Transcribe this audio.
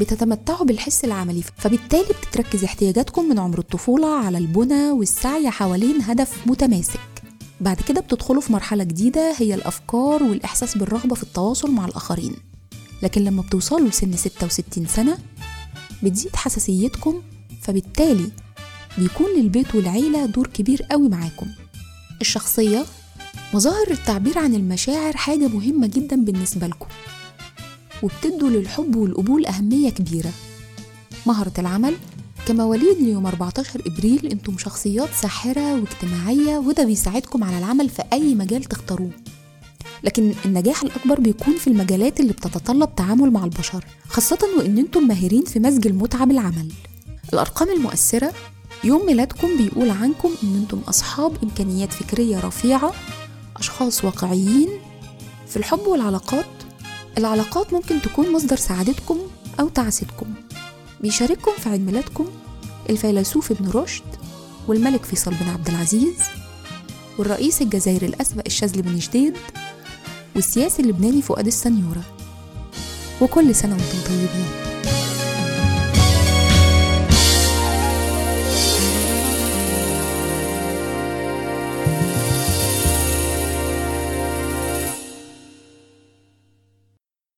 بتتمتعوا بالحس العملي فبالتالي بتتركز احتياجاتكم من عمر الطفولة على البنى والسعي حوالين هدف متماسك. بعد كده بتدخلوا في مرحلة جديدة هي الأفكار والإحساس بالرغبة في التواصل مع الآخرين. لكن لما بتوصلوا لسن 66 سنة بتزيد حساسيتكم فبالتالي بيكون للبيت والعيلة دور كبير قوي معاكم. الشخصية مظاهر التعبير عن المشاعر حاجة مهمة جدا بالنسبة لكم. وبتدوا للحب والقبول أهمية كبيرة. مهرة العمل كمواليد ليوم 14 إبريل أنتم شخصيات ساحرة واجتماعية وده بيساعدكم على العمل في أي مجال تختاروه. لكن النجاح الأكبر بيكون في المجالات اللي بتتطلب تعامل مع البشر خاصة وإن أنتم ماهرين في مزج المتعة بالعمل. الأرقام المؤثرة يوم ميلادكم بيقول عنكم إن أنتم أصحاب إمكانيات فكرية رفيعة أشخاص واقعيين في الحب والعلاقات العلاقات ممكن تكون مصدر سعادتكم أو تعاستكم بيشارككم في عيد ميلادكم الفيلسوف ابن رشد والملك فيصل بن عبد العزيز والرئيس الجزائري الأسبق الشاذلي بن جديد والسياسي اللبناني فؤاد السنيورة. وكل سنة وأنتم طيبين.